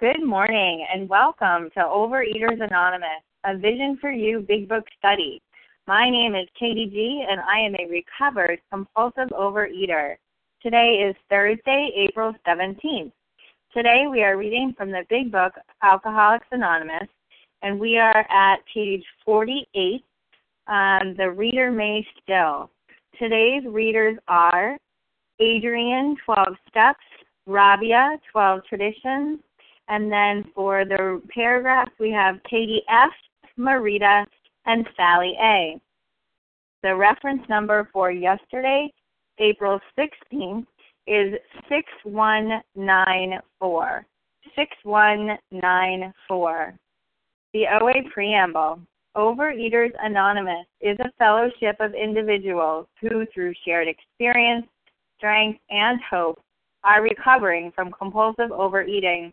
Good morning and welcome to Overeaters Anonymous, a Vision for You Big Book study. My name is Katie G, and I am a recovered compulsive overeater. Today is Thursday, April 17th. Today we are reading from the Big Book Alcoholics Anonymous, and we are at page 48. Um, the reader may still. Today's readers are Adrian, 12 Steps, Rabia, 12 Traditions, and then for the paragraph, we have Katie F., Marita, and Sally A. The reference number for yesterday, April 16th, is 6194. 6194. The OA Preamble. Overeaters Anonymous is a fellowship of individuals who, through shared experience, strength, and hope, are recovering from compulsive overeating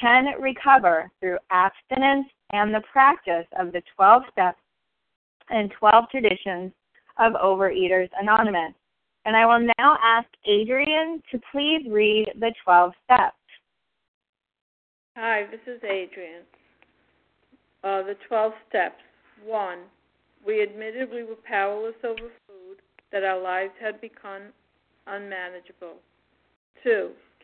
can recover through abstinence and the practice of the 12 steps and 12 traditions of Overeaters Anonymous. And I will now ask Adrian to please read the 12 steps. Hi, this is Adrian. Uh, the 12 steps. One, we admitted we were powerless over food, that our lives had become unmanageable. Two,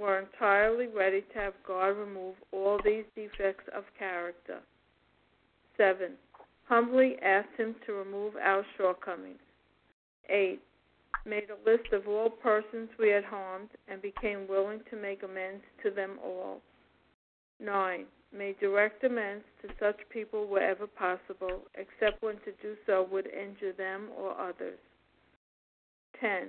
Were entirely ready to have God remove all these defects of character. 7 humbly asked him to remove our shortcomings. 8. Made a list of all persons we had harmed and became willing to make amends to them all. 9. Made direct amends to such people wherever possible, except when to do so would injure them or others. 10.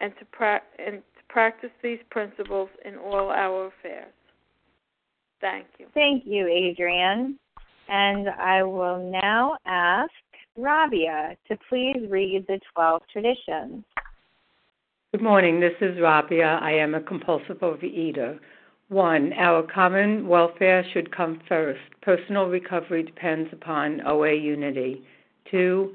and to, pra- and to practice these principles in all our affairs. Thank you. Thank you, Adrian. And I will now ask Rabia to please read the 12 traditions. Good morning. This is Rabia. I am a compulsive overeater. One, our common welfare should come first. Personal recovery depends upon OA unity. Two,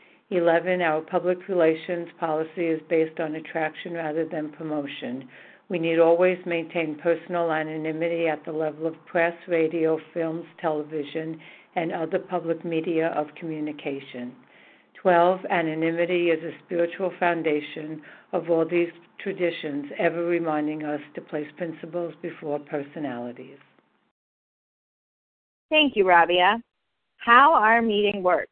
11. Our public relations policy is based on attraction rather than promotion. We need always maintain personal anonymity at the level of press, radio, films, television, and other public media of communication. 12. Anonymity is a spiritual foundation of all these traditions, ever reminding us to place principles before personalities. Thank you, Rabia. How our meeting works.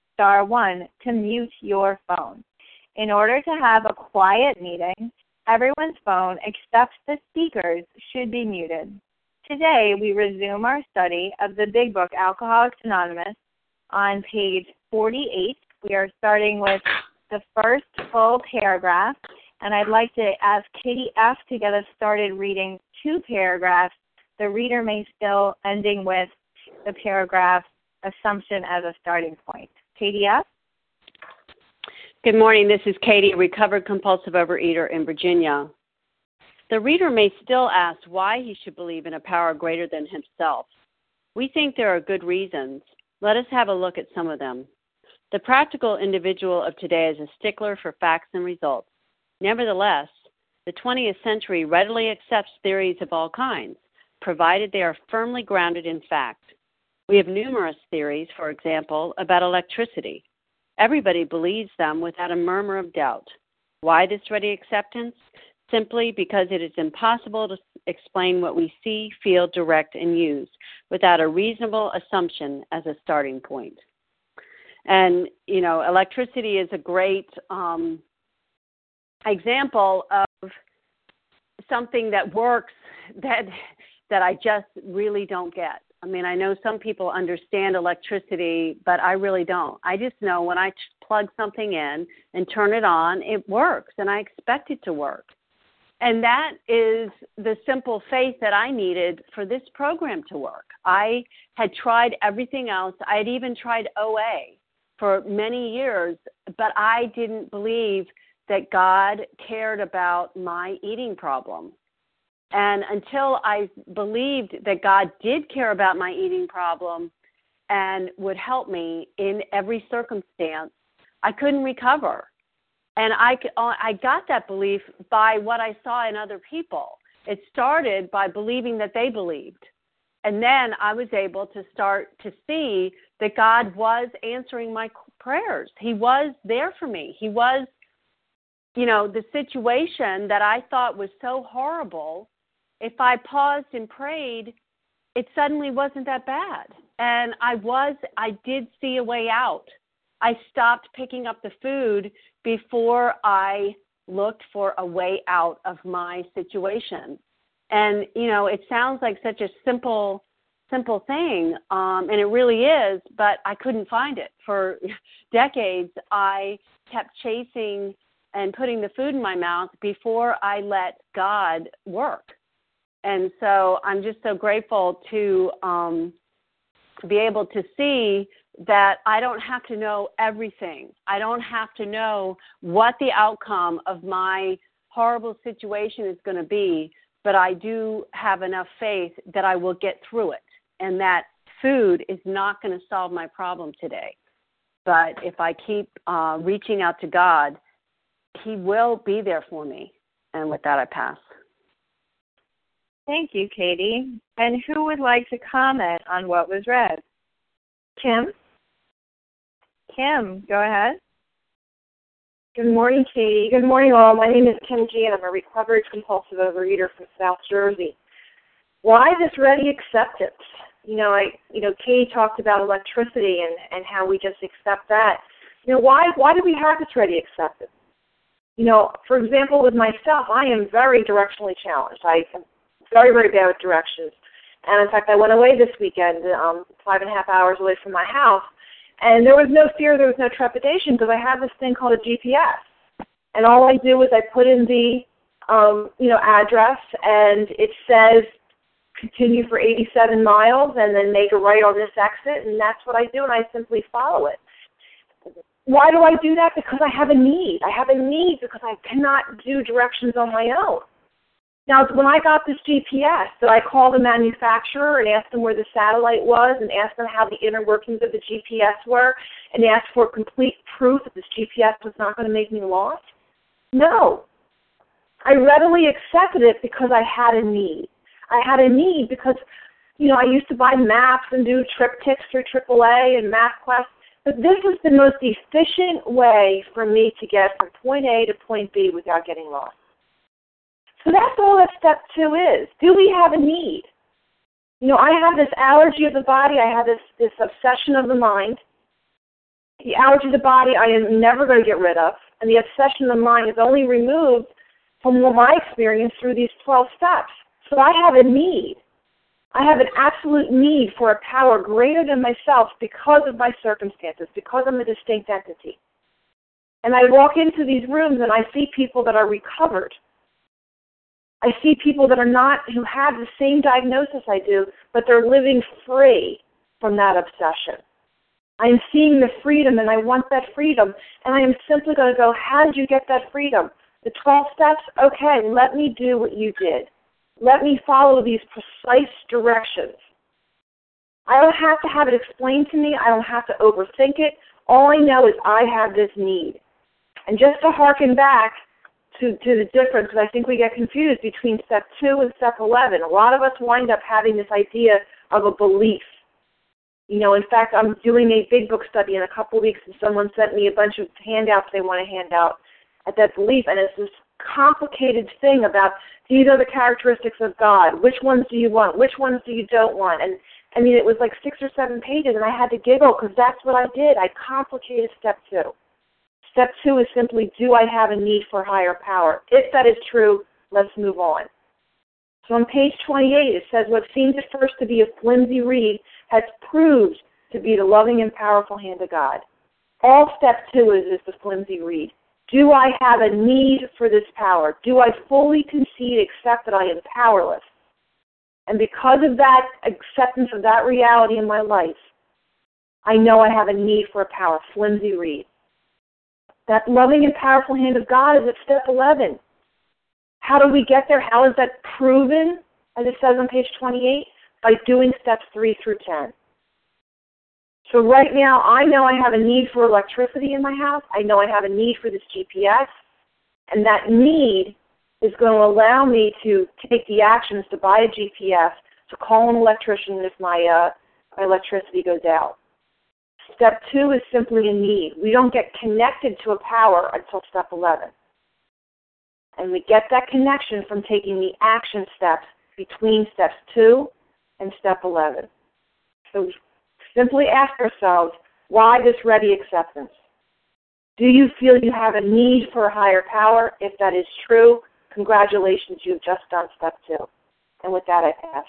star 1 to mute your phone. In order to have a quiet meeting, everyone's phone except the speakers should be muted. Today, we resume our study of the Big Book Alcoholics Anonymous on page 48. We are starting with the first full paragraph, and I'd like to ask Katie F. to get us started reading two paragraphs. The reader may still ending with the paragraph assumption as a starting point. Katie. Good morning. This is Katie, a recovered compulsive overeater in Virginia. The reader may still ask why he should believe in a power greater than himself. We think there are good reasons. Let us have a look at some of them. The practical individual of today is a stickler for facts and results. Nevertheless, the 20th century readily accepts theories of all kinds, provided they are firmly grounded in fact. We have numerous theories, for example, about electricity. Everybody believes them without a murmur of doubt. Why this ready acceptance? simply because it is impossible to explain what we see, feel, direct, and use without a reasonable assumption as a starting point. And, you know, electricity is a great um, example of something that works that that I just really don't get. I mean, I know some people understand electricity, but I really don't. I just know when I plug something in and turn it on, it works, and I expect it to work. And that is the simple faith that I needed for this program to work. I had tried everything else. I had even tried OA for many years, but I didn't believe that God cared about my eating problem. And until I believed that God did care about my eating problem and would help me in every circumstance, I couldn't recover and I uh, I got that belief by what I saw in other people. It started by believing that they believed. And then I was able to start to see that God was answering my prayers. He was there for me. He was you know, the situation that I thought was so horrible, if I paused and prayed, it suddenly wasn't that bad. And I was I did see a way out. I stopped picking up the food before I looked for a way out of my situation. And you know, it sounds like such a simple simple thing um and it really is, but I couldn't find it. For decades I kept chasing and putting the food in my mouth before I let God work. And so I'm just so grateful to um be able to see that I don't have to know everything. I don't have to know what the outcome of my horrible situation is going to be, but I do have enough faith that I will get through it and that food is not going to solve my problem today. But if I keep uh, reaching out to God, He will be there for me. And with that, I pass. Thank you, Katie. And who would like to comment on what was read? Kim? Kim, go ahead. Good morning, Katie. Good morning, all. My name is Kim G, and I'm a recovered compulsive overeater from South Jersey. Why this ready acceptance? You know, I, you know, Katie talked about electricity and and how we just accept that. You know, why why do we have this ready acceptance? You know, for example, with myself, I am very directionally challenged. I very very bad with directions, and in fact, I went away this weekend, um, five and a half hours away from my house, and there was no fear, there was no trepidation because I have this thing called a GPS, and all I do is I put in the um, you know address, and it says continue for 87 miles and then make a right on this exit, and that's what I do, and I simply follow it. Why do I do that? Because I have a need. I have a need because I cannot do directions on my own. Now, when I got this GPS, did I call the manufacturer and ask them where the satellite was and ask them how the inner workings of the GPS were and ask for complete proof that this GPS was not going to make me lost? No. I readily accepted it because I had a need. I had a need because, you know, I used to buy maps and do TripTiks through AAA and MapQuest, but this is the most efficient way for me to get from point A to point B without getting lost. So that's all that step two is. Do we have a need? You know, I have this allergy of the body, I have this, this obsession of the mind. The allergy of the body I am never going to get rid of, and the obsession of the mind is only removed from my experience through these 12 steps. So I have a need. I have an absolute need for a power greater than myself because of my circumstances, because I'm a distinct entity. And I walk into these rooms and I see people that are recovered. I see people that are not, who have the same diagnosis I do, but they're living free from that obsession. I'm seeing the freedom and I want that freedom. And I am simply going to go, how did you get that freedom? The 12 steps? Okay, let me do what you did. Let me follow these precise directions. I don't have to have it explained to me. I don't have to overthink it. All I know is I have this need. And just to harken back to, to the difference, because I think we get confused between step two and step 11. A lot of us wind up having this idea of a belief. You know, in fact, I'm doing a big book study in a couple of weeks, and someone sent me a bunch of handouts they want to hand out at that belief, and it's this complicated thing about these are the characteristics of God. Which ones do you want? Which ones do you don't want? And I mean, it was like six or seven pages, and I had to giggle because that's what I did. I complicated step two. Step two is simply, do I have a need for higher power? If that is true, let's move on. So on page 28, it says, what seemed at first to be a flimsy reed has proved to be the loving and powerful hand of God. All step two is, is the flimsy reed. Do I have a need for this power? Do I fully concede, accept that I am powerless? And because of that acceptance of that reality in my life, I know I have a need for a power, flimsy reed. That loving and powerful hand of God is at step 11. How do we get there? How is that proven, as it says on page 28? By doing steps 3 through 10. So right now, I know I have a need for electricity in my house. I know I have a need for this GPS. And that need is going to allow me to take the actions to buy a GPS, to call an electrician if my, uh, my electricity goes out. Step two is simply a need. We don't get connected to a power until step 11. And we get that connection from taking the action steps between steps two and step 11. So simply ask ourselves, why this ready acceptance? Do you feel you have a need for a higher power? If that is true, congratulations, you've just done step two. And with that, I pass.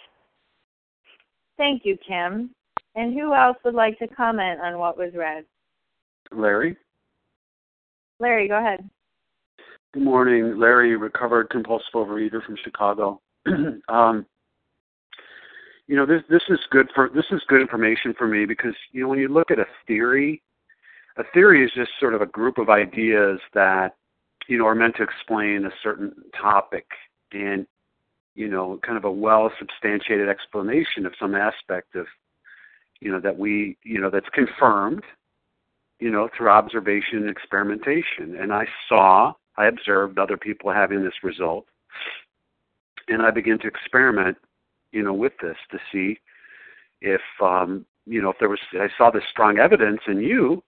Thank you, Kim. And who else would like to comment on what was read? Larry. Larry, go ahead. Good morning. Larry, recovered compulsive overeater from Chicago. um, you know this this is good for this is good information for me because you know when you look at a theory, a theory is just sort of a group of ideas that you know are meant to explain a certain topic and you know kind of a well substantiated explanation of some aspect of you know that we you know that's confirmed you know through observation and experimentation. And i saw i observed other people having this result. And i began to experiment you know with this to see if um you know if there was i saw this strong evidence in you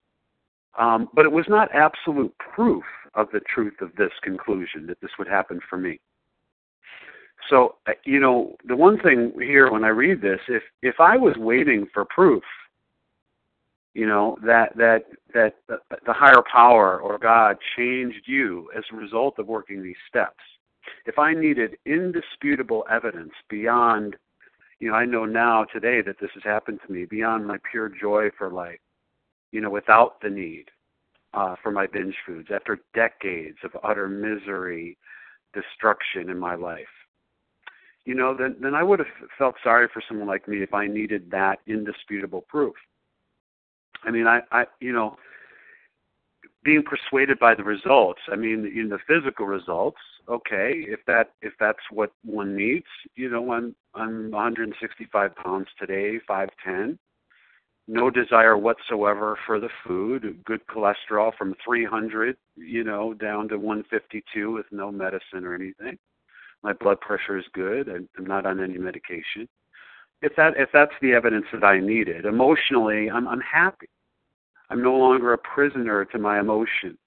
um but it was not absolute proof of the truth of this conclusion that this would happen for me so, uh, you know, the one thing here when I read this, if if I was waiting for proof, you know, that that that the, the higher power or God changed you as a result of working these steps, if I needed indisputable evidence beyond, you know, I know now today that this has happened to me beyond my pure joy for life, you know, without the need uh, for my binge foods after decades of utter misery, destruction in my life you know, then then I would have felt sorry for someone like me if I needed that indisputable proof. I mean, I, I you know, being persuaded by the results. I mean, in the physical results, okay, if that if that's what one needs, you know, I'm I'm 165 pounds today, 5'10, no desire whatsoever for the food, good cholesterol from 300, you know, down to 152 with no medicine or anything my blood pressure is good. I'm not on any medication. If that if that's the evidence that I needed, emotionally, I'm I'm happy. I'm no longer a prisoner to my emotions.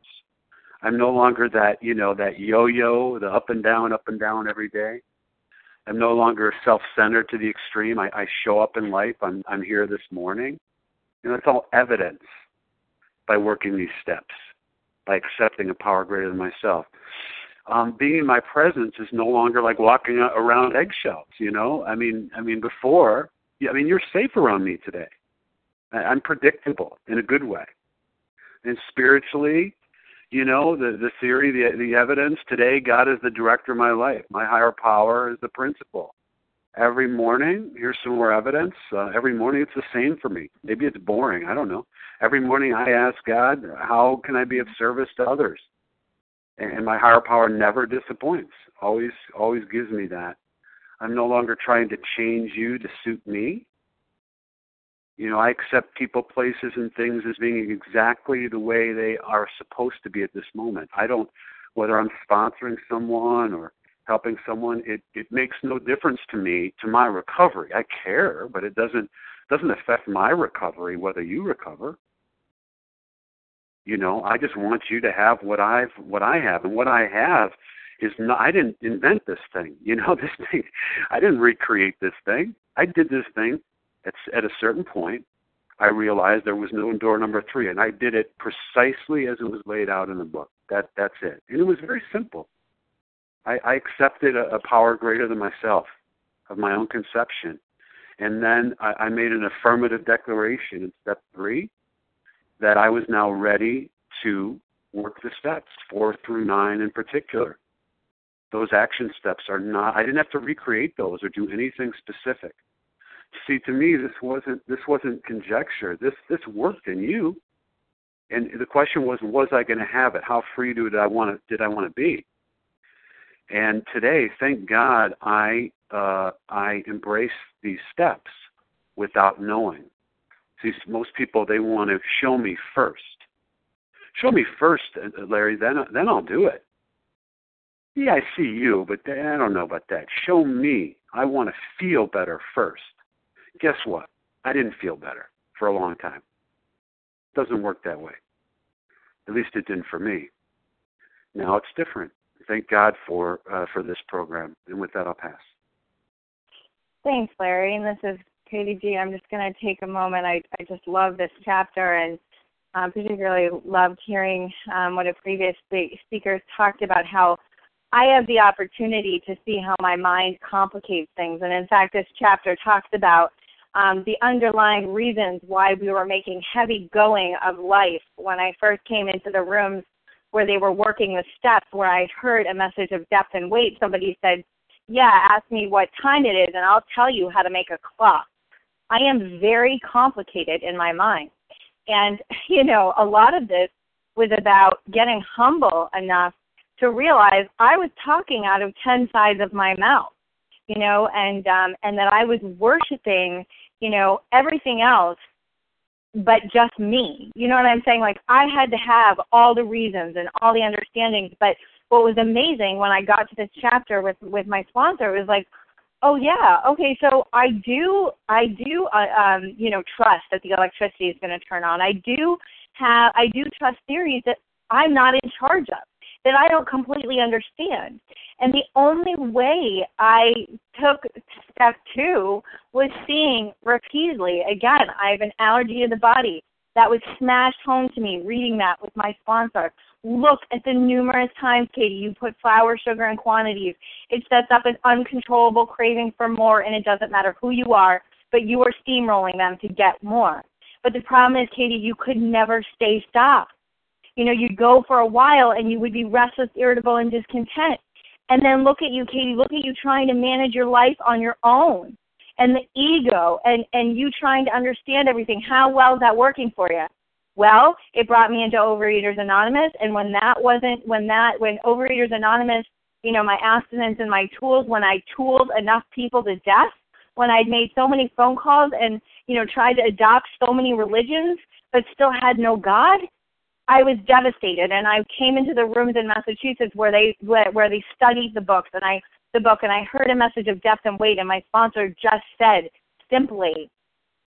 I'm no longer that you know that yo-yo, the up and down, up and down every day. I'm no longer self-centered to the extreme. I, I show up in life. I'm I'm here this morning. You know, it's all evidence by working these steps, by accepting a power greater than myself um, being in my presence is no longer like walking around eggshells. You know, I mean, I mean, before, I mean, you're safe around me today. I'm predictable in a good way, and spiritually, you know, the the theory, the the evidence. Today, God is the director of my life. My higher power is the principal. Every morning, here's some more evidence. Uh, every morning, it's the same for me. Maybe it's boring. I don't know. Every morning, I ask God, how can I be of service to others? And my higher power never disappoints. Always always gives me that. I'm no longer trying to change you to suit me. You know i accept people places and things as being exactly the way they are supposed to be at this moment. I don't whether i'm sponsoring someone or helping someone it it makes no difference to me to my recovery. I care but it doesn't doesn't affect my recovery whether you recover you know, I just want you to have what I've what I have, and what I have is not. I didn't invent this thing. You know, this thing. I didn't recreate this thing. I did this thing at at a certain point. I realized there was no door number three, and I did it precisely as it was laid out in the book. That that's it, and it was very simple. I, I accepted a, a power greater than myself, of my own conception, and then I, I made an affirmative declaration in step three that I was now ready to work the steps, four through nine in particular. Those action steps are not I didn't have to recreate those or do anything specific. See, to me this wasn't this wasn't conjecture. This this worked in you. And the question was, was I going to have it? How free did I want to did I want to be? And today, thank God, I uh, I embrace these steps without knowing. See, most people they want to show me first. Show me first, uh, Larry. Then then I'll do it. Yeah, I see you, but I don't know about that. Show me. I want to feel better first. Guess what? I didn't feel better for a long time. It doesn't work that way. At least it didn't for me. Now it's different. Thank God for uh, for this program. And with that, I'll pass. Thanks, Larry. And this is Katie G, I'm just going to take a moment. I, I just love this chapter and um, particularly loved hearing um, what a previous speakers talked about how I have the opportunity to see how my mind complicates things. And in fact, this chapter talks about um, the underlying reasons why we were making heavy going of life. When I first came into the rooms where they were working the steps, where I heard a message of depth and weight, somebody said, yeah, ask me what time it is and I'll tell you how to make a clock. I am very complicated in my mind. And, you know, a lot of this was about getting humble enough to realize I was talking out of 10 sides of my mouth, you know, and, um, and that I was worshiping, you know, everything else but just me. You know what I'm saying? Like I had to have all the reasons and all the understandings. But what was amazing when I got to this chapter with with my sponsor was like, oh yeah, okay, so I do I do uh, um you know trust that the electricity is going to turn on. I do have I do trust theories that I'm not in charge of that I don't completely understand. And the only way I took step two was seeing repeatedly, again, I have an allergy to the body. That was smashed home to me reading that with my sponsor. Look at the numerous times, Katie, you put flour, sugar, and quantities. It sets up an uncontrollable craving for more, and it doesn't matter who you are, but you are steamrolling them to get more. But the problem is, Katie, you could never stay stopped you know, you'd go for a while and you would be restless, irritable, and discontent. And then look at you, Katie, look at you trying to manage your life on your own. And the ego and, and you trying to understand everything. How well is that working for you? Well, it brought me into Overeaters Anonymous and when that wasn't when that when Overeaters Anonymous, you know, my abstinence and my tools, when I tooled enough people to death, when I'd made so many phone calls and, you know, tried to adopt so many religions but still had no God, I was devastated, and I came into the rooms in Massachusetts where they where, they studied the books, and I the book, and I heard a message of depth and weight, and my sponsor just said simply,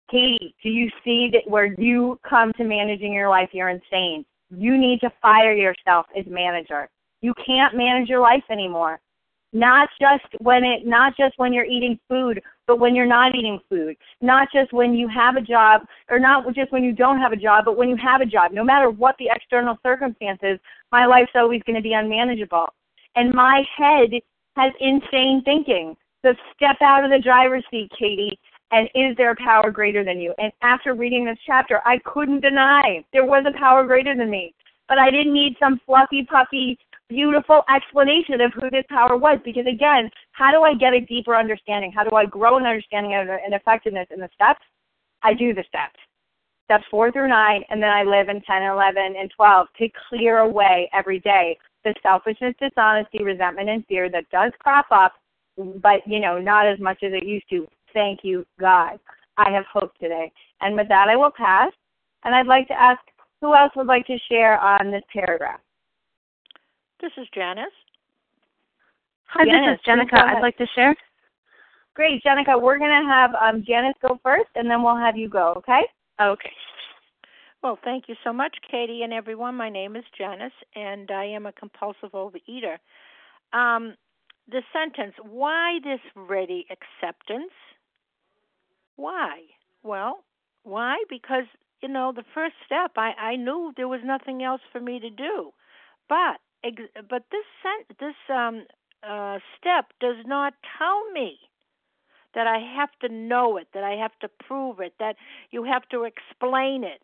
"Katie, do you see that where you come to managing your life, you're insane. You need to fire yourself as manager. You can't manage your life anymore. Not just when it not just when you're eating food but when you're not eating food. Not just when you have a job or not just when you don't have a job but when you have a job. No matter what the external circumstances my life's always going to be unmanageable. And my head has insane thinking. So step out of the driver's seat katie and is there a power greater than you and after reading this chapter i couldn't deny there was a power greater than me but I didn't need some fluffy, puffy beautiful explanation of who this power was. Because again, how do I get a deeper understanding? How do I grow an understanding and effectiveness in the steps? I do the steps. Steps four through nine, and then I live in 10, 11, and 12 to clear away every day the selfishness, dishonesty, resentment, and fear that does crop up, but you know, not as much as it used to. Thank you, God. I have hope today. And with that, I will pass. And I'd like to ask who else would like to share on this paragraph? This is Janice. Hi, Janice, this is Jenica. I'd like to share. Great, Jenica. We're going to have um, Janice go first, and then we'll have you go, okay? Okay. Well, thank you so much, Katie and everyone. My name is Janice, and I am a compulsive overeater. Um, the sentence, why this ready acceptance? Why? Well, why? Because, you know, the first step, I, I knew there was nothing else for me to do. But but this sen- this um, uh, step does not tell me that I have to know it, that I have to prove it, that you have to explain it.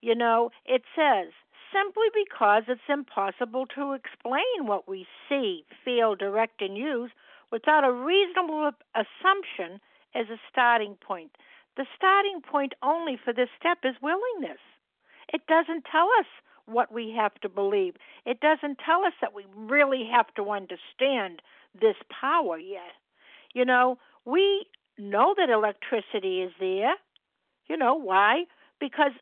You know, it says simply because it's impossible to explain what we see, feel, direct, and use without a reasonable assumption as a starting point. The starting point only for this step is willingness. It doesn't tell us what we have to believe. It doesn't tell us that we really have to understand this power yet. You know, we know that electricity is there. You know why? Because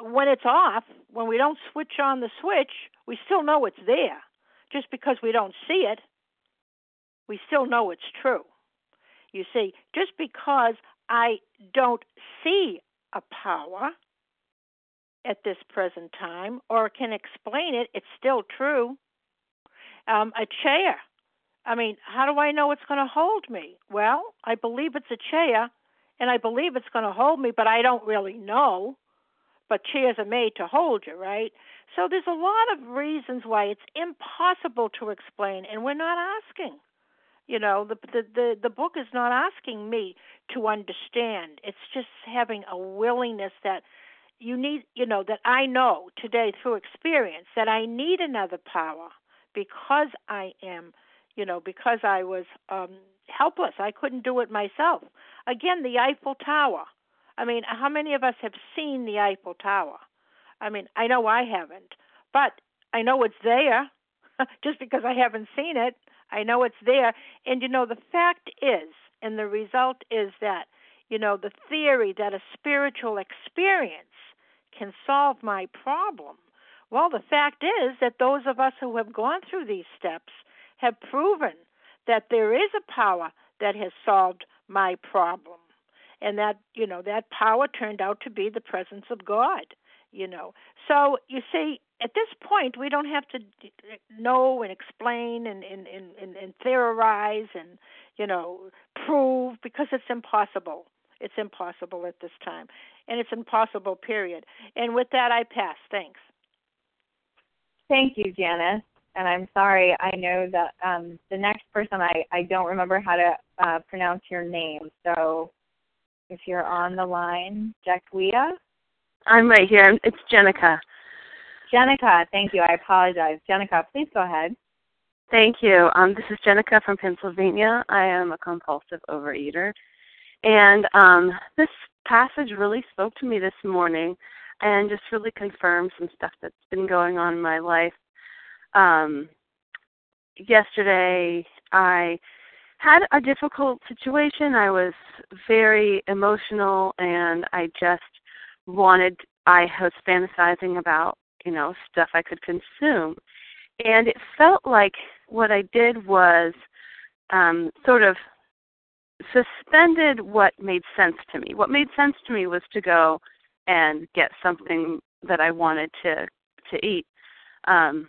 when it's off, when we don't switch on the switch, we still know it's there. Just because we don't see it, we still know it's true. You see, just because I don't see a power at this present time or can explain it, it's still true. Um, a chair. I mean, how do I know it's going to hold me? Well, I believe it's a chair and I believe it's going to hold me, but I don't really know. But chairs are made to hold you, right? So there's a lot of reasons why it's impossible to explain, and we're not asking. You know, the the the, the book is not asking me to understand. It's just having a willingness that you need, you know, that I know today through experience that I need another power because I am, you know, because I was um helpless. I couldn't do it myself. Again, the Eiffel Tower. I mean, how many of us have seen the Eiffel Tower? I mean, I know I haven't, but I know it's there. Just because I haven't seen it, I know it's there. And you know, the fact is, and the result is that, you know, the theory that a spiritual experience can solve my problem. Well, the fact is that those of us who have gone through these steps have proven that there is a power that has solved my problem. And that, you know, that power turned out to be the presence of God, you know. So, you see, at this point, we don't have to know and explain and, and, and, and theorize and, you know, prove because it's impossible. It's impossible at this time. And it's impossible, period. And with that, I pass. Thanks. Thank you, Janice and I'm sorry. I know that um, the next person I I don't remember how to uh, pronounce your name. So if you're on the line, Jack Jacquia. I'm right here. It's Jenica. Jenica, thank you. I apologize. Jenica, please go ahead. Thank you. Um, this is Jenica from Pennsylvania. I am a compulsive overeater. And um, this passage really spoke to me this morning and just really confirmed some stuff that's been going on in my life um, yesterday I had a difficult situation. I was very emotional and I just wanted I was fantasizing about, you know, stuff I could consume. And it felt like what I did was um sort of suspended what made sense to me. What made sense to me was to go and get something that I wanted to to eat. Um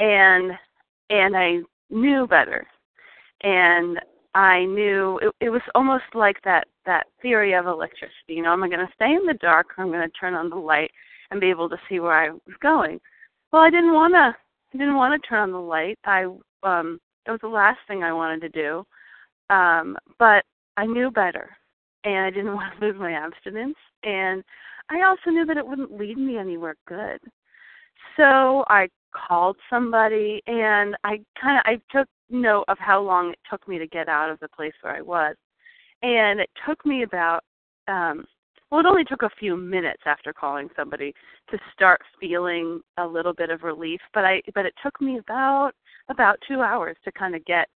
and and I knew better, and I knew it, it was almost like that that theory of electricity. You know, am I going to stay in the dark, or I'm going to turn on the light and be able to see where I was going? Well, I didn't want to. I didn't want to turn on the light. I um, it was the last thing I wanted to do, um, but I knew better, and I didn't want to lose my abstinence, and I also knew that it wouldn't lead me anywhere good. So I called somebody and I kind of I took note of how long it took me to get out of the place where I was. And it took me about um well it only took a few minutes after calling somebody to start feeling a little bit of relief, but I but it took me about about 2 hours to kind of get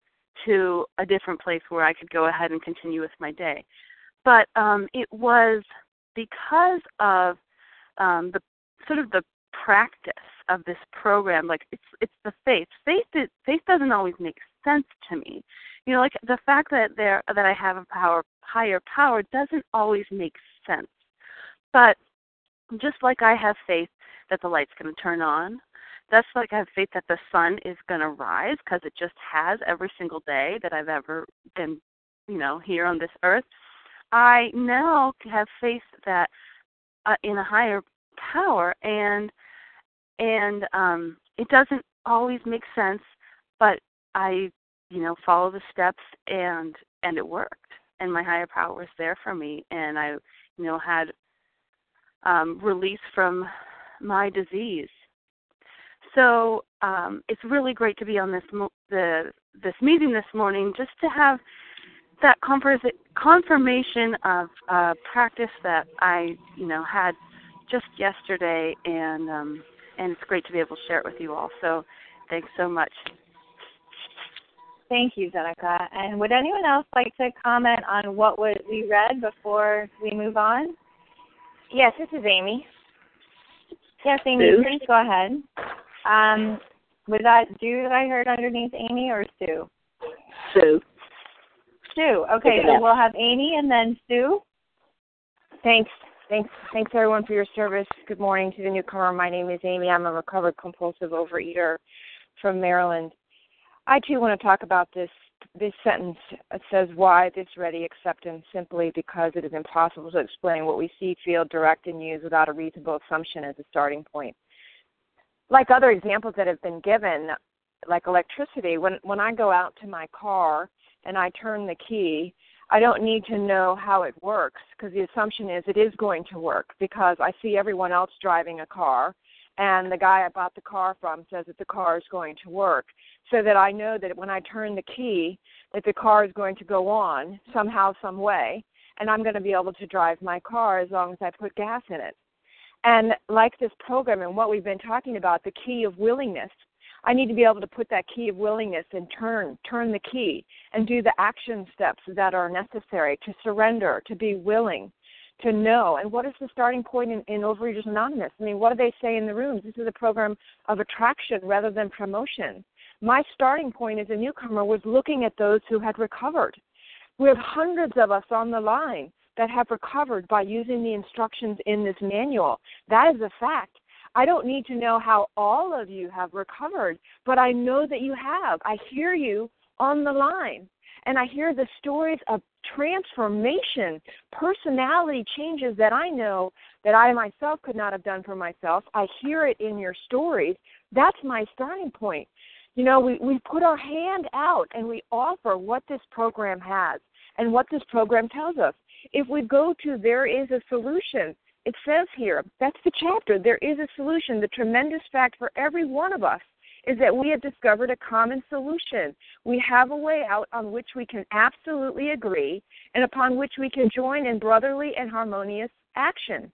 to a different place where I could go ahead and continue with my day. But um it was because of um the sort of the practice of this program like it's it's the faith faith is, faith doesn't always make sense to me you know like the fact that there that i have a power higher power doesn't always make sense. But just like i have faith that the light's going to turn on that's like i have faith that the sun is going to rise because it just has every single day that i've ever been you know here on this earth i now have faith that uh, in a higher power and and um it doesn't always make sense but i you know follow the steps and and it worked and my higher power was there for me and i you know had um release from my disease so um it's really great to be on this mo- the this meeting this morning just to have that confirmation of uh practice that i you know had just yesterday and um and it's great to be able to share it with you all. So thanks so much. Thank you, Jenica. And would anyone else like to comment on what we read before we move on? Yes, this is Amy. Yes, Amy, Sue. please go ahead. Um, was that Sue that I heard underneath Amy or Sue? Sue. Sue. Okay, so we'll have Amy and then Sue. Thanks. Thanks, thanks everyone for your service. Good morning to the newcomer. My name is Amy. I'm a recovered compulsive overeater from Maryland. I too want to talk about this this sentence. Says, "Why this ready acceptance? Simply because it is impossible to explain what we see, feel, direct, and use without a reasonable assumption as a starting point." Like other examples that have been given, like electricity, when when I go out to my car and I turn the key, I don't need to know how it works because the assumption is it is going to work because I see everyone else driving a car and the guy I bought the car from says that the car is going to work, so that I know that when I turn the key, that the car is going to go on somehow, some way, and I'm going to be able to drive my car as long as I put gas in it. And like this program and what we've been talking about, the key of willingness, I need to be able to put that key of willingness and turn, turn the key and do the action steps that are necessary to surrender, to be willing, to know. And what is the starting point in, in Overeaters Anonymous? I mean, what do they say in the rooms? This is a program of attraction rather than promotion. My starting point as a newcomer was looking at those who had recovered. We have hundreds of us on the line that have recovered by using the instructions in this manual. That is a fact. I don't need to know how all of you have recovered, but I know that you have. I hear you on the line and I hear the stories of transformation, personality changes that I know that I myself could not have done for myself. I hear it in your stories. That's my starting point. You know, we, we put our hand out and we offer what this program has and what this program tells us. If we go to there is a solution, it says here, that's the chapter, there is a solution. The tremendous fact for every one of us is that we have discovered a common solution. We have a way out on which we can absolutely agree and upon which we can join in brotherly and harmonious action.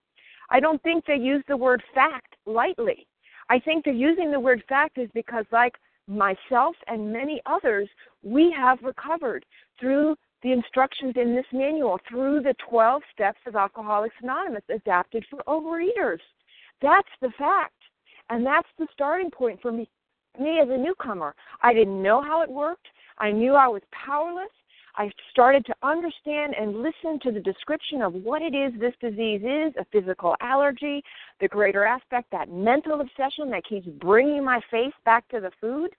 I don't think they use the word fact lightly. I think they're using the word fact is because, like myself and many others, we have recovered through the instructions in this manual, through the 12 steps of Alcoholics Anonymous adapted for overeaters. That's the fact. And that's the starting point for me me as a newcomer. I didn't know how it worked. I knew I was powerless. I started to understand and listen to the description of what it is this disease is a physical allergy, the greater aspect, that mental obsession that keeps bringing my face back to the food.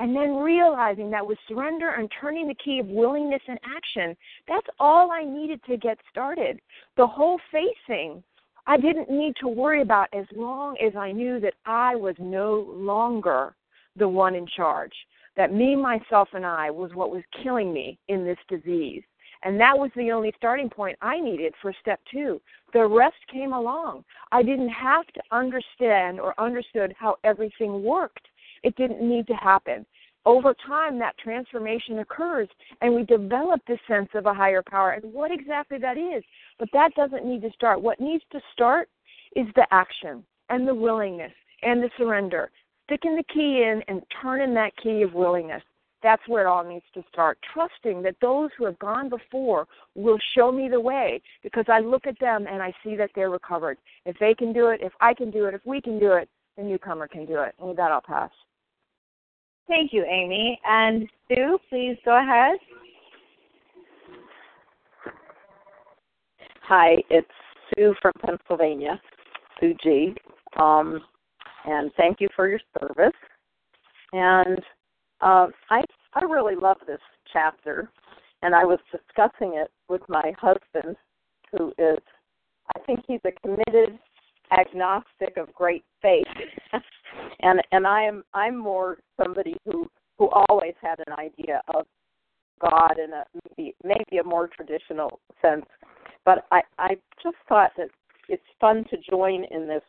And then realizing that with surrender and turning the key of willingness and action, that's all I needed to get started. The whole faith thing I didn't need to worry about as long as I knew that I was no longer the one in charge. That me, myself, and I was what was killing me in this disease. And that was the only starting point I needed for step two. The rest came along. I didn't have to understand or understood how everything worked. It didn't need to happen over time that transformation occurs and we develop this sense of a higher power and what exactly that is but that doesn't need to start what needs to start is the action and the willingness and the surrender sticking the key in and turning that key of willingness that's where it all needs to start trusting that those who have gone before will show me the way because i look at them and i see that they're recovered if they can do it if i can do it if we can do it the newcomer can do it and with that i'll pass Thank you, Amy. And Sue, please go ahead. Hi, it's Sue from Pennsylvania, Sue G. Um, and thank you for your service. And uh, I I really love this chapter, and I was discussing it with my husband, who is I think he's a committed agnostic of great faith and and i am i'm more somebody who who always had an idea of god in a maybe maybe a more traditional sense but i i just thought that it's fun to join in this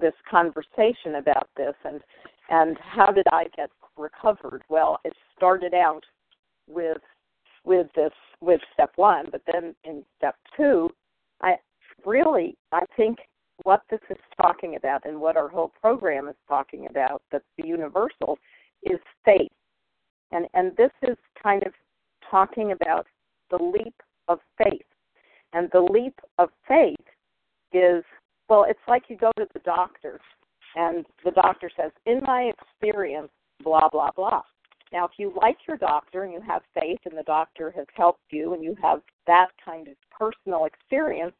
this conversation about this and and how did i get recovered well it started out with with this with step one but then in step two i really i think what this is talking about and what our whole program is talking about that's the universal is faith. And and this is kind of talking about the leap of faith. And the leap of faith is well, it's like you go to the doctor and the doctor says, In my experience, blah, blah, blah. Now, if you like your doctor and you have faith and the doctor has helped you and you have that kind of personal experience,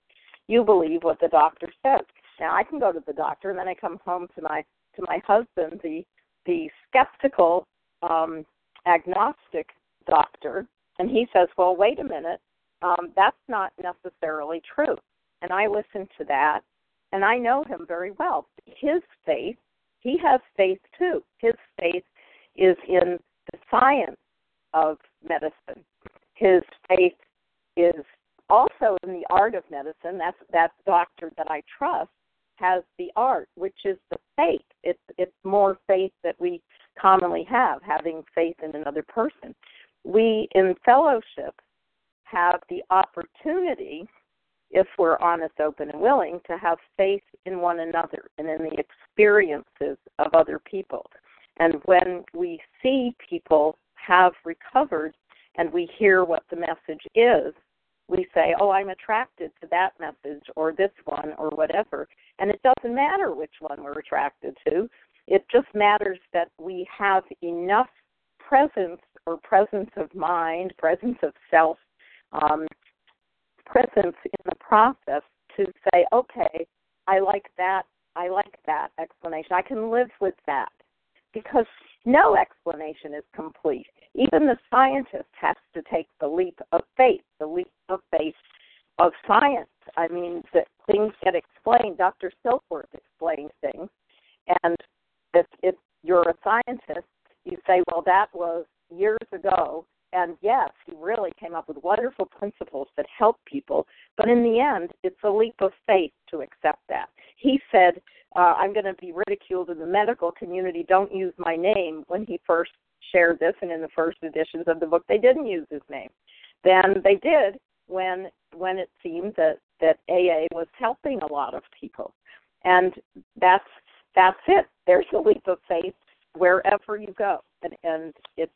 you believe what the doctor says. Now I can go to the doctor and then I come home to my to my husband, the the skeptical, um, agnostic doctor, and he says, Well, wait a minute, um, that's not necessarily true. And I listen to that and I know him very well. His faith, he has faith too. His faith is in the science of medicine. His faith is also in the art of medicine. That's that doctor that I trust has the art, which is the faith. It's it's more faith that we commonly have, having faith in another person. We in fellowship have the opportunity, if we're honest, open, and willing, to have faith in one another and in the experiences of other people. And when we see people have recovered and we hear what the message is, we say, Oh, I'm attracted to that message or this one or whatever. And it doesn't matter which one we're attracted to. It just matters that we have enough presence or presence of mind, presence of self, um, presence in the process to say, okay, I like that, I like that explanation. I can live with that because no explanation is complete. Even the scientist has to take the leap of faith, the leap of faith of science. I mean, that things get explained. Dr. Silkworth explains things, and if, if you're a scientist, you say, well, that was years ago, up with wonderful principles that help people. But in the end, it's a leap of faith to accept that. He said, uh, I'm going to be ridiculed in the medical community. Don't use my name when he first shared this. And in the first editions of the book, they didn't use his name. Then they did when when it seemed that that AA was helping a lot of people. And that's that's it. There's a leap of faith wherever you go, and, and it's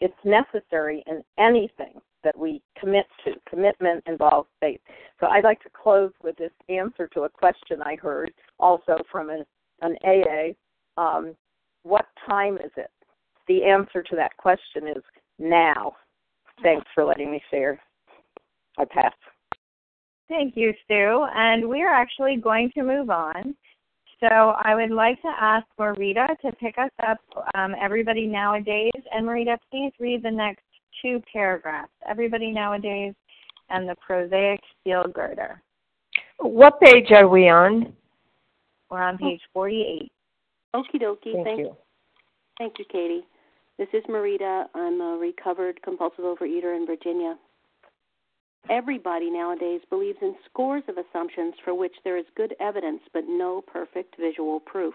it's necessary in anything that we commit to. Commitment involves faith. So I'd like to close with this answer to a question I heard also from an, an AA. Um, what time is it? The answer to that question is now. Thanks for letting me share. I pass. Thank you, Sue. And we're actually going to move on. So I would like to ask Marita to pick us up, um, Everybody Nowadays. And Marita, please read the next two paragraphs. Everybody Nowadays and the Prosaic Steel Girder. What page are we on? We're on page 48. Okie dokie. Thank, Thank you. Thank you, Katie. This is Marita. I'm a recovered compulsive overeater in Virginia. Everybody nowadays believes in scores of assumptions for which there is good evidence but no perfect visual proof.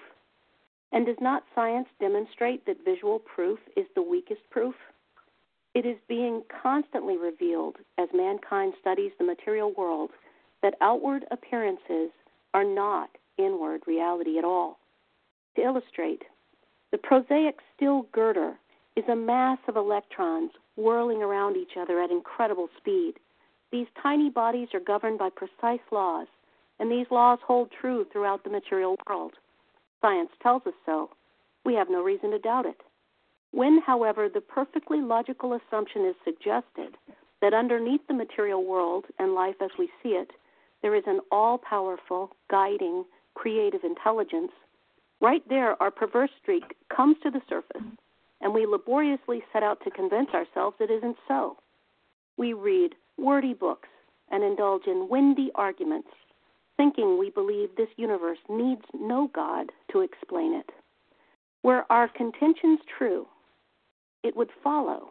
And does not science demonstrate that visual proof is the weakest proof? It is being constantly revealed as mankind studies the material world that outward appearances are not inward reality at all. To illustrate, the prosaic steel girder is a mass of electrons whirling around each other at incredible speed. These tiny bodies are governed by precise laws, and these laws hold true throughout the material world. Science tells us so. We have no reason to doubt it. When, however, the perfectly logical assumption is suggested that underneath the material world and life as we see it, there is an all powerful, guiding, creative intelligence, right there our perverse streak comes to the surface, and we laboriously set out to convince ourselves it isn't so. We read wordy books and indulge in windy arguments, thinking we believe this universe needs no God to explain it. Were our contentions true, it would follow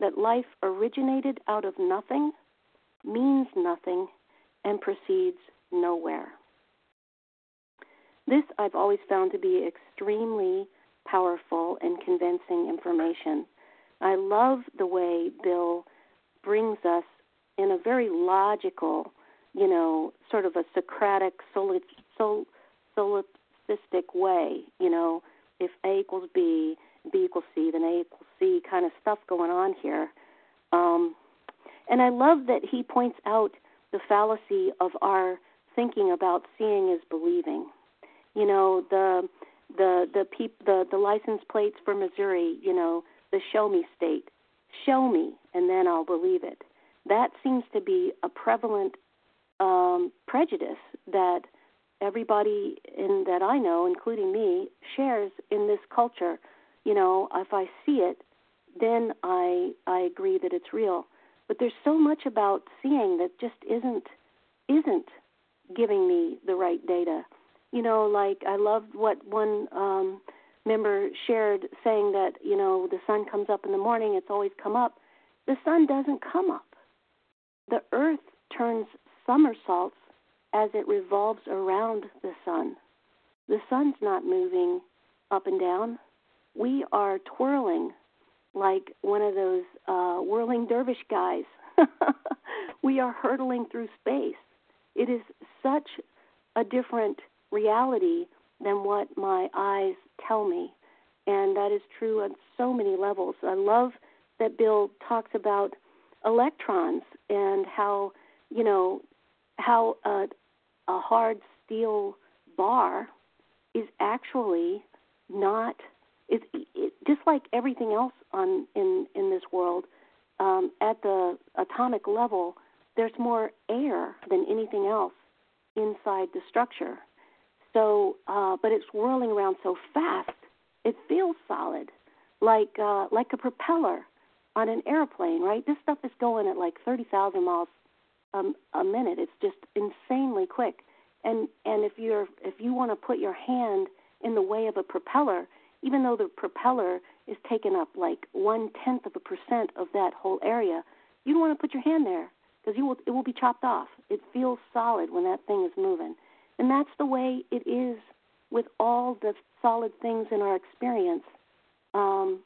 that life originated out of nothing, means nothing, and proceeds nowhere. This I've always found to be extremely powerful and convincing information. I love the way Bill brings us in a very logical, you know, sort of a Socratic, sol- sol- solipsistic way. You know, if A equals B, B equals C, then A equals C kind of stuff going on here. Um, and I love that he points out the fallacy of our thinking about seeing is believing. You know, the the the peop, the the license plates for Missouri, you know, the show me state. Show me and then I'll believe it. That seems to be a prevalent um, prejudice that everybody in that I know, including me, shares in this culture. You know, if I see it, then I I agree that it's real. But there's so much about seeing that just isn't isn't giving me the right data. You know, like I loved what one um member shared saying that, you know, the sun comes up in the morning, it's always come up. The sun doesn't come up. The earth turns somersaults as it revolves around the sun. The sun's not moving up and down. We are twirling like one of those uh, whirling dervish guys. we are hurtling through space. It is such a different reality than what my eyes tell me. And that is true on so many levels. I love that Bill talks about electrons and how, you know, how a, a hard steel bar is actually not it's it, just like everything else on in in this world um, at the atomic level there's more air than anything else inside the structure. So uh, but it's whirling around so fast it feels solid like uh, like a propeller on an airplane right? This stuff is going at like 30,000 miles um, a minute. It's just insanely quick. And and if you're if you want to put your hand in the way of a propeller, even though the propeller is taking up like one tenth of a percent of that whole area, you don't want to put your hand there because you will it will be chopped off. It feels solid when that thing is moving, and that's the way it is with all the solid things in our experience. Um,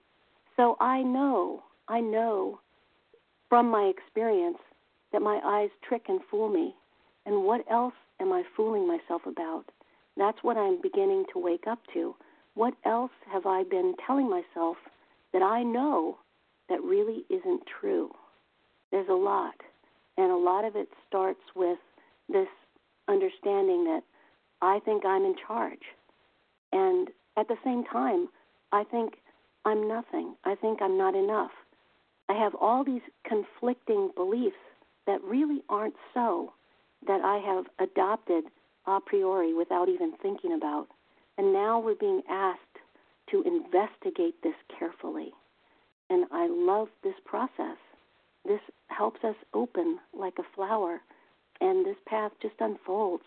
so I know, I know from my experience that my eyes trick and fool me. And what else am I fooling myself about? That's what I'm beginning to wake up to. What else have I been telling myself that I know that really isn't true? There's a lot. And a lot of it starts with this understanding that I think I'm in charge. And at the same time, I think I'm nothing. I think I'm not enough. I have all these conflicting beliefs that really aren't so that I have adopted a priori without even thinking about. And now we're being asked to investigate this carefully. And I love this process. This helps us open like a flower, and this path just unfolds,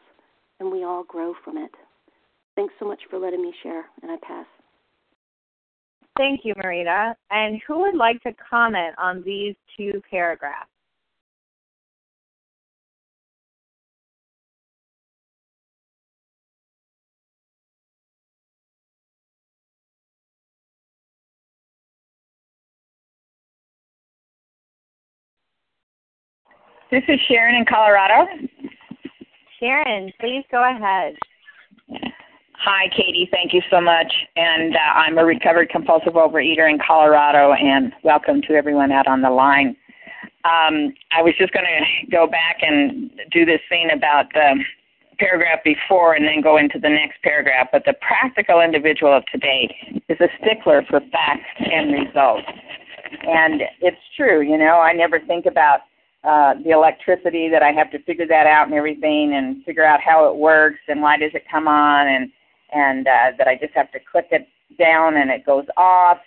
and we all grow from it. Thanks so much for letting me share, and I pass. Thank you, Marita. And who would like to comment on these two paragraphs? This is Sharon in Colorado. Sharon, please go ahead. Hi, Katie. Thank you so much. And uh, I'm a recovered compulsive overeater in Colorado, and welcome to everyone out on the line. Um, I was just going to go back and do this thing about the paragraph before and then go into the next paragraph. But the practical individual of today is a stickler for facts and results. And it's true, you know, I never think about uh, the electricity that I have to figure that out and everything and figure out how it works and why does it come on and and uh, that I just have to click it down and it goes off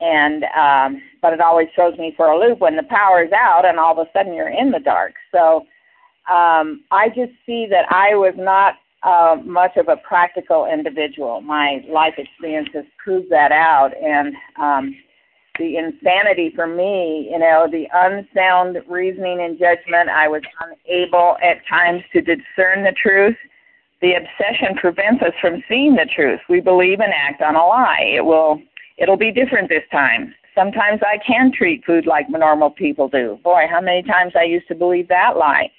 and um, but it always throws me for a loop when the power is out and all of a sudden you're in the dark. So um, I just see that I was not uh, much of a practical individual. My life experiences prove that out and um, the insanity for me, you know, the unsound reasoning and judgment. I was unable at times to discern the truth. The obsession prevents us from seeing the truth. We believe and act on a lie. It will it'll be different this time. Sometimes I can treat food like normal people do. Boy, how many times I used to believe that lie.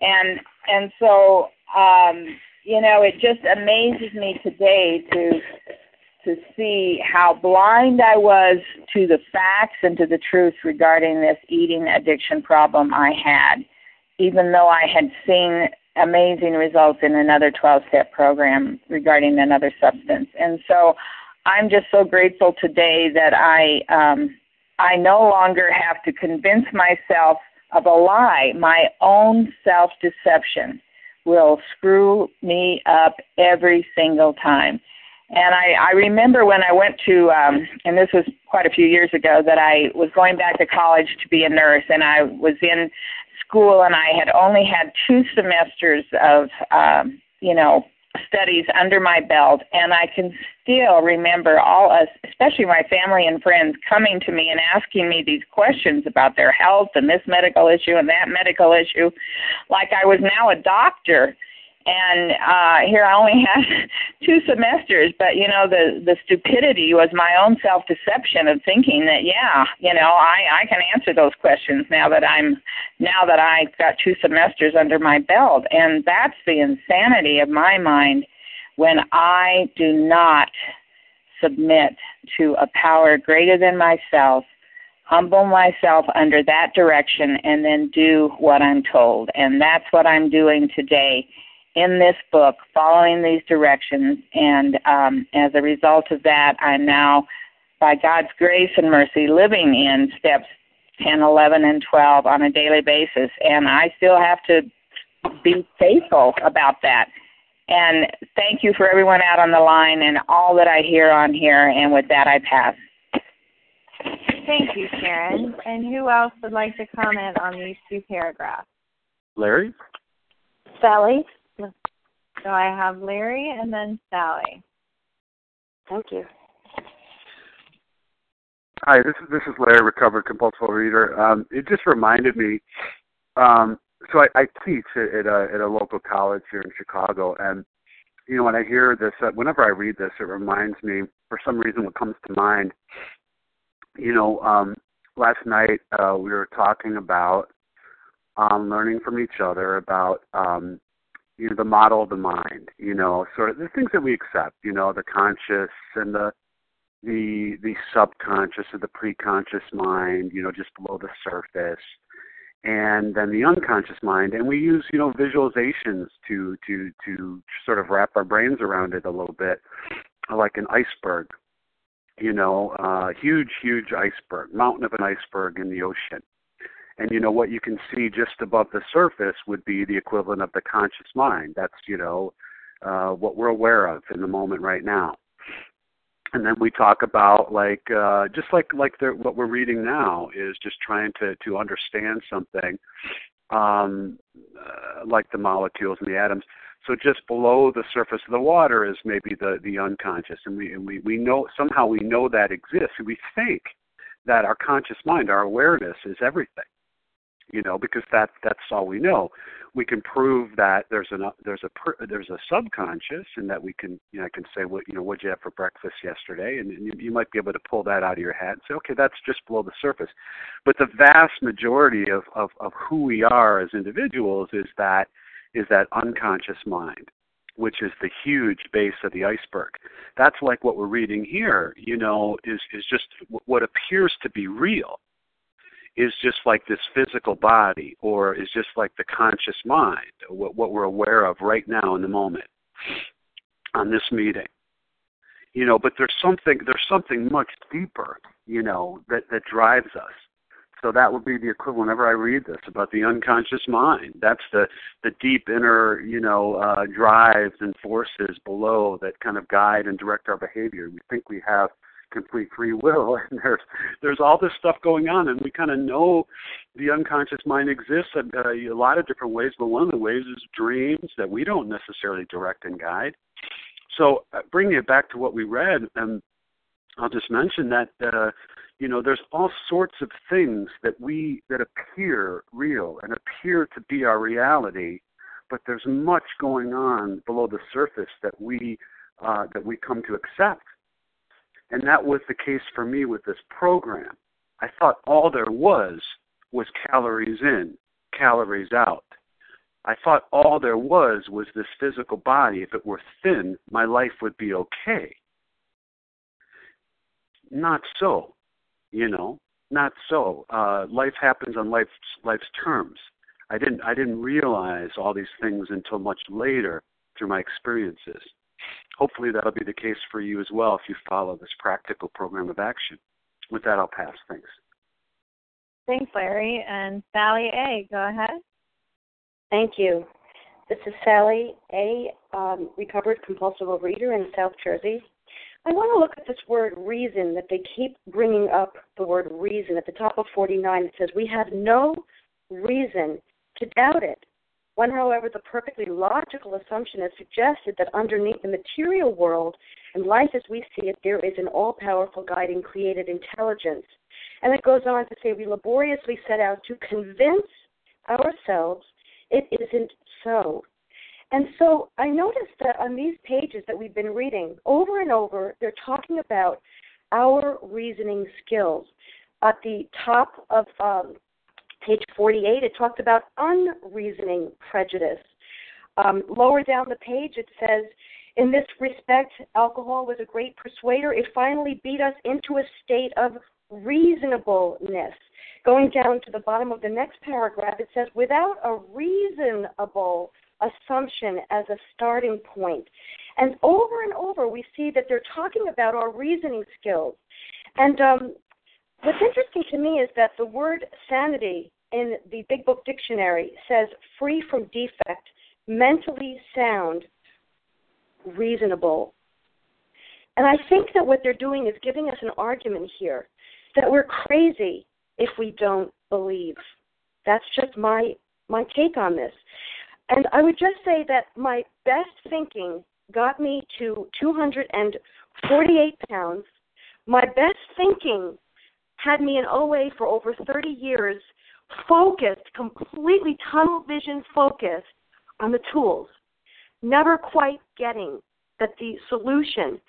And and so um, you know, it just amazes me today to to see how blind I was to the facts and to the truth regarding this eating addiction problem I had, even though I had seen amazing results in another 12 step program regarding another substance. And so I'm just so grateful today that I um, I no longer have to convince myself of a lie. My own self deception will screw me up every single time. And I, I remember when I went to, um, and this was quite a few years ago, that I was going back to college to be a nurse, and I was in school, and I had only had two semesters of, um, you know, studies under my belt, and I can still remember all us, especially my family and friends, coming to me and asking me these questions about their health and this medical issue and that medical issue, like I was now a doctor and uh here I only had two semesters, but you know the the stupidity was my own self deception of thinking that yeah, you know, I I can answer those questions now that I'm now that I got two semesters under my belt and that's the insanity of my mind when I do not submit to a power greater than myself humble myself under that direction and then do what I'm told. And that's what I'm doing today in this book, following these directions. And um, as a result of that, I'm now, by God's grace and mercy, living in steps 10, 11, and 12 on a daily basis. And I still have to be faithful about that. And thank you for everyone out on the line and all that I hear on here. And with that, I pass. Thank you, Sharon. And who else would like to comment on these two paragraphs? Larry? Sally? So I have Larry and then Sally. Thank you. Hi, this is this is Larry, recovered compulsive reader. Um, it just reminded me. Um, so I, I teach at a at a local college here in Chicago, and you know when I hear this, uh, whenever I read this, it reminds me. For some reason, what comes to mind. You know, um, last night uh, we were talking about um, learning from each other about um, you know the model of the mind you know sort of the things that we accept you know the conscious and the the the subconscious or the preconscious mind you know just below the surface. And then the unconscious mind and we use you know visualizations to to to sort of wrap our brains around it a little bit like an iceberg you know uh huge huge iceberg mountain of an iceberg in the ocean and you know what you can see just above the surface would be the equivalent of the conscious mind. That's you know uh what we're aware of in the moment right now. And then we talk about like uh just like like the, what we're reading now is just trying to to understand something um uh, like the molecules and the atoms. So just below the surface of the water is maybe the the unconscious. And we and we we know somehow we know that exists. We think that our conscious mind our awareness is everything you know, because that that's all we know. We can prove that there's an there's a there's a subconscious, and that we can you know I can say what you know what'd you have for breakfast yesterday, and, and you, you might be able to pull that out of your head and say okay that's just below the surface, but the vast majority of of, of who we are as individuals is that is that unconscious mind which is the huge base of the iceberg. That's like what we're reading here, you know, is is just what appears to be real is just like this physical body or is just like the conscious mind, what, what we're aware of right now in the moment on this meeting. You know, but there's something there's something much deeper, you know, that, that drives us. So that would be the equivalent whenever I read this about the unconscious mind. That's the the deep inner, you know, uh, drives and forces below that kind of guide and direct our behavior. We think we have complete free will? And there's there's all this stuff going on and we kind of know the unconscious mind exists in uh, a lot of different ways but one of the ways is dreams that we don't necessarily direct and guide. So uh, bringing it back to what we read and i'll just mention that uh, you know there's all sorts of things that we that appear real and appear to be our reality but there's much going on below the surface that we uh, that we come to accept and that was the case for me with this program. I thought all there was was calories in, calories out. I thought all there was was this physical body. If it were thin, my life would be okay. Not so, you know, not so. Uh, life happens on life's life's terms. I didn't I didn't realize all these things until much later through my experiences hopefully that'll be the case for you as well if you follow this practical program of action. With that, I'll pass. Thanks. Thanks, Larry. And Sally A., go ahead. Thank you. This is Sally A., um, recovered compulsive overeater in South Jersey. I want to look at this word reason that they keep bringing up the word reason. At the top of 49, it says, We have no reason to doubt it. When, however, the perfectly logical assumption is suggested that underneath the material world and life as we see it, there is an all powerful guiding created intelligence. And it goes on to say, we laboriously set out to convince ourselves it isn't so. And so I noticed that on these pages that we've been reading, over and over, they're talking about our reasoning skills. At the top of um, page 48, it talks about unreasoning prejudice. Um, lower down the page, it says, in this respect, alcohol was a great persuader. It finally beat us into a state of reasonableness. Going down to the bottom of the next paragraph, it says, without a reasonable assumption as a starting point. And over and over, we see that they're talking about our reasoning skills. And um, what's interesting to me is that the word sanity in the Big Book Dictionary says free from defect, mentally sound, reasonable. And I think that what they're doing is giving us an argument here that we're crazy if we don't believe. That's just my my take on this. And I would just say that my best thinking got me to 248 pounds. My best thinking had me in OA for over 30 years, focused, completely tunnel vision focused on the tools, never quite getting that the solution,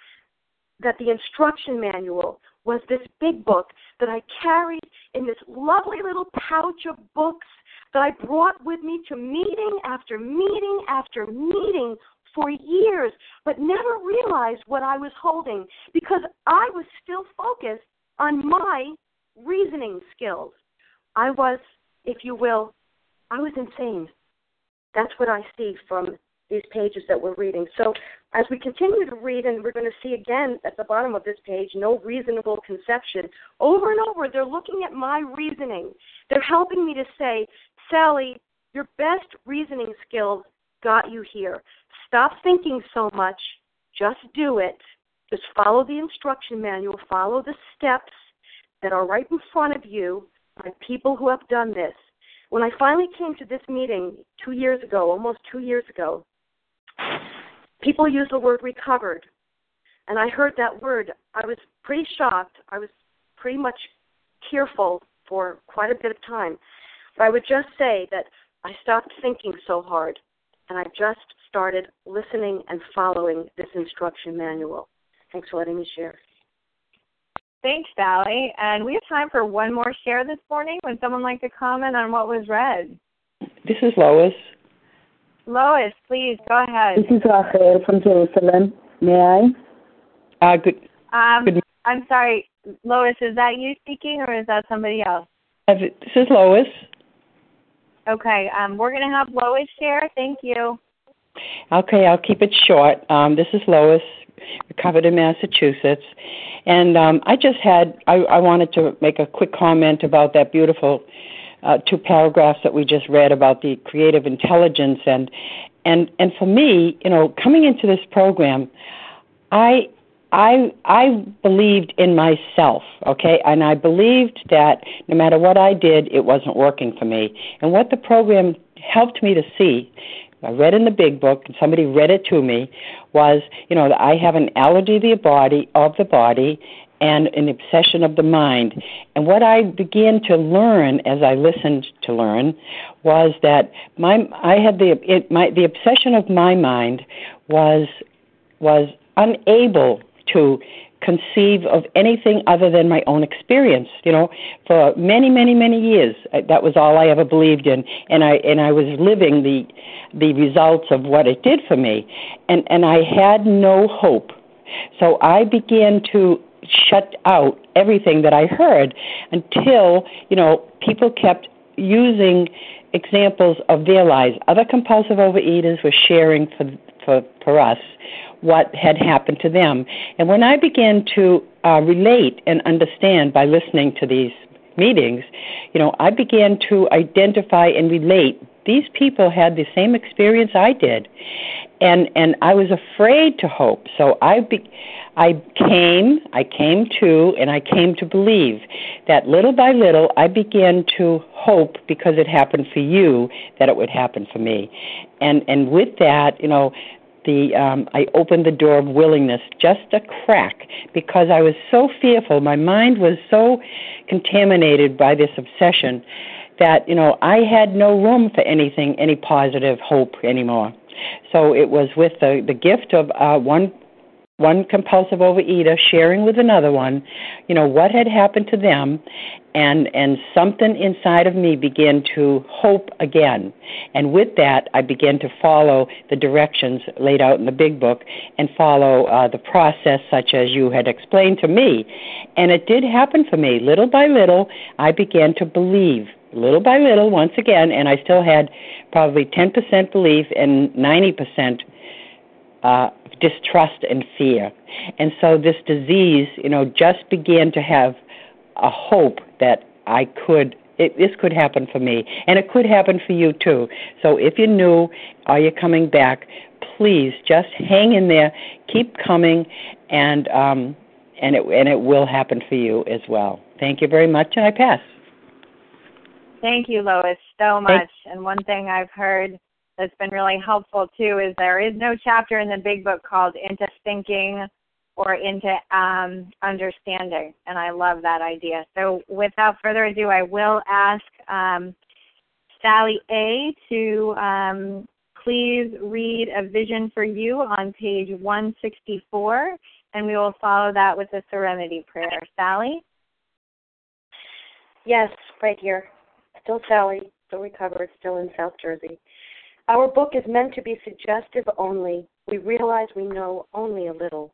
that the instruction manual was this big book that I carried in this lovely little pouch of books that I brought with me to meeting after meeting after meeting for years, but never realized what I was holding because I was still focused on my reasoning skills. I was, if you will, I was insane. That's what I see from these pages that we're reading. So as we continue to read, and we're going to see again at the bottom of this page, no reasonable conception, over and over, they're looking at my reasoning. They're helping me to say, Sally, your best reasoning skills got you here. Stop thinking so much. Just do it. Just follow the instruction manual, follow the steps that are right in front of you by people who have done this. When I finally came to this meeting two years ago, almost two years ago, people use the word recovered. And I heard that word. I was pretty shocked. I was pretty much tearful for quite a bit of time. But I would just say that I stopped thinking so hard and I just started listening and following this instruction manual. Thanks for letting me share. Thanks, Sally. And we have time for one more share this morning. Would someone like to comment on what was read? This is Lois. Lois, please go ahead. This is Rachel from Jerusalem. May I? Uh, good. Um, good. I'm sorry, Lois. Is that you speaking, or is that somebody else? Uh, this is Lois. Okay. Um, we're going to have Lois share. Thank you. Okay, I'll keep it short. Um, this is Lois, recovered in Massachusetts, and um, I just had I, I wanted to make a quick comment about that beautiful uh, two paragraphs that we just read about the creative intelligence and and and for me, you know, coming into this program, I I I believed in myself, okay, and I believed that no matter what I did, it wasn't working for me. And what the program helped me to see, I read in the big book, and somebody read it to me, was you know I have an allergy of the body of the body, and an obsession of the mind. And what I began to learn as I listened to learn was that my I had the it, my the obsession of my mind was was unable to conceive of anything other than my own experience you know. For many many many years uh, that was all i ever believed in and i and i was living the the results of what it did for me. And and i had no hope. So i began to shut out everything that I heard until, you know, people kept using examples of their lives. Other compulsive overeaters were sharing for for for us what had happened to them. And when I began to uh, relate and understand by listening to these meetings, you know, I began to identify and relate. These people had the same experience I did, and and I was afraid to hope. So I be, I came, I came to, and I came to believe that little by little I began to hope because it happened for you that it would happen for me. And and with that, you know, the um I opened the door of willingness just a crack because I was so fearful. My mind was so contaminated by this obsession that, you know, I had no room for anything, any positive hope anymore. So it was with the the gift of uh one one compulsive overeater sharing with another one, you know, what had happened to them and and something inside of me began to hope again. And with that, I began to follow the directions laid out in the big book and follow uh, the process such as you had explained to me. And it did happen for me. Little by little, I began to believe little by little once again and I still had probably 10% belief and 90% uh, distrust and fear. And so this disease, you know, just began to have a hope that I could it, this could happen for me and it could happen for you too. So if you're new are you're coming back, please just hang in there, keep coming and um and it and it will happen for you as well. Thank you very much and I pass. Thank you, Lois, so much. And one thing I've heard that's been really helpful too is there is no chapter in the big book called into thinking or into um, understanding and i love that idea. So without further ado i will ask um, sally a to um, please read a vision for you on page 164 and we will follow that with a serenity prayer. Sally? Yes right here still sally still recovered still in south jersey. Our book is meant to be suggestive only. We realize we know only a little.